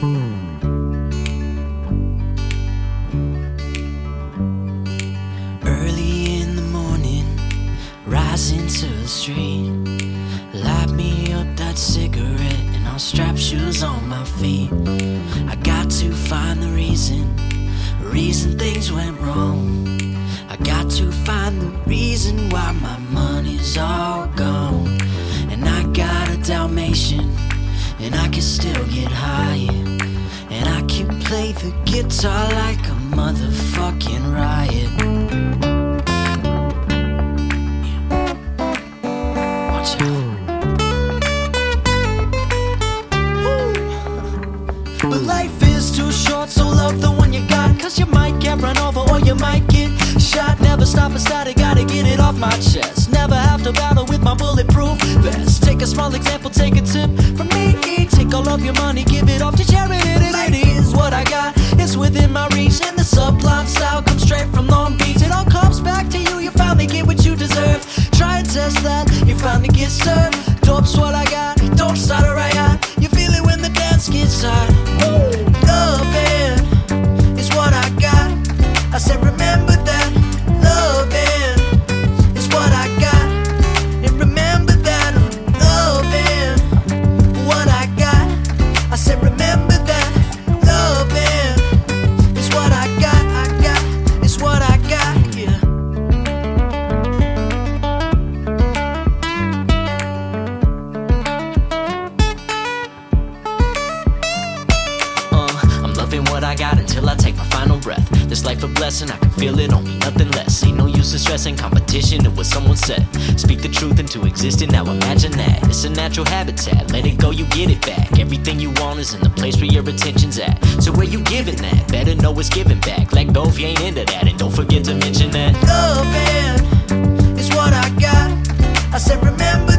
Hmm. Early in the morning, rising to the street. Light me up that cigarette, and I'll strap shoes on my feet. I got to find the reason, reason things went wrong. I got to find the reason why my money's all gone. And I got a Dalmatian, and I can still get high. And I can play the guitar like a motherfucking riot. But life is too short, so love the one you got. Cause you might get run over or you might get shot. Never stop gotta get it off my chest. Never have to battle with my bulletproof vest. Take a small example, take your money, give it off to charity. It is what I got, it's within my reach. And the sublime style comes straight from Long Beach. It all comes back to you, you finally get what you deserve. Try and test that, you finally get served. What I got until I take my final breath. This life a blessing, I can feel it on me, nothing less. Ain't no use in stressing competition, it was someone said. Speak the truth into existence, now imagine that. It's a natural habitat, let it go, you get it back. Everything you want is in the place where your attention's at. So where you giving that? Better know it's giving back. Let go if you ain't into that, and don't forget to mention that. Loving is what I got. I said, remember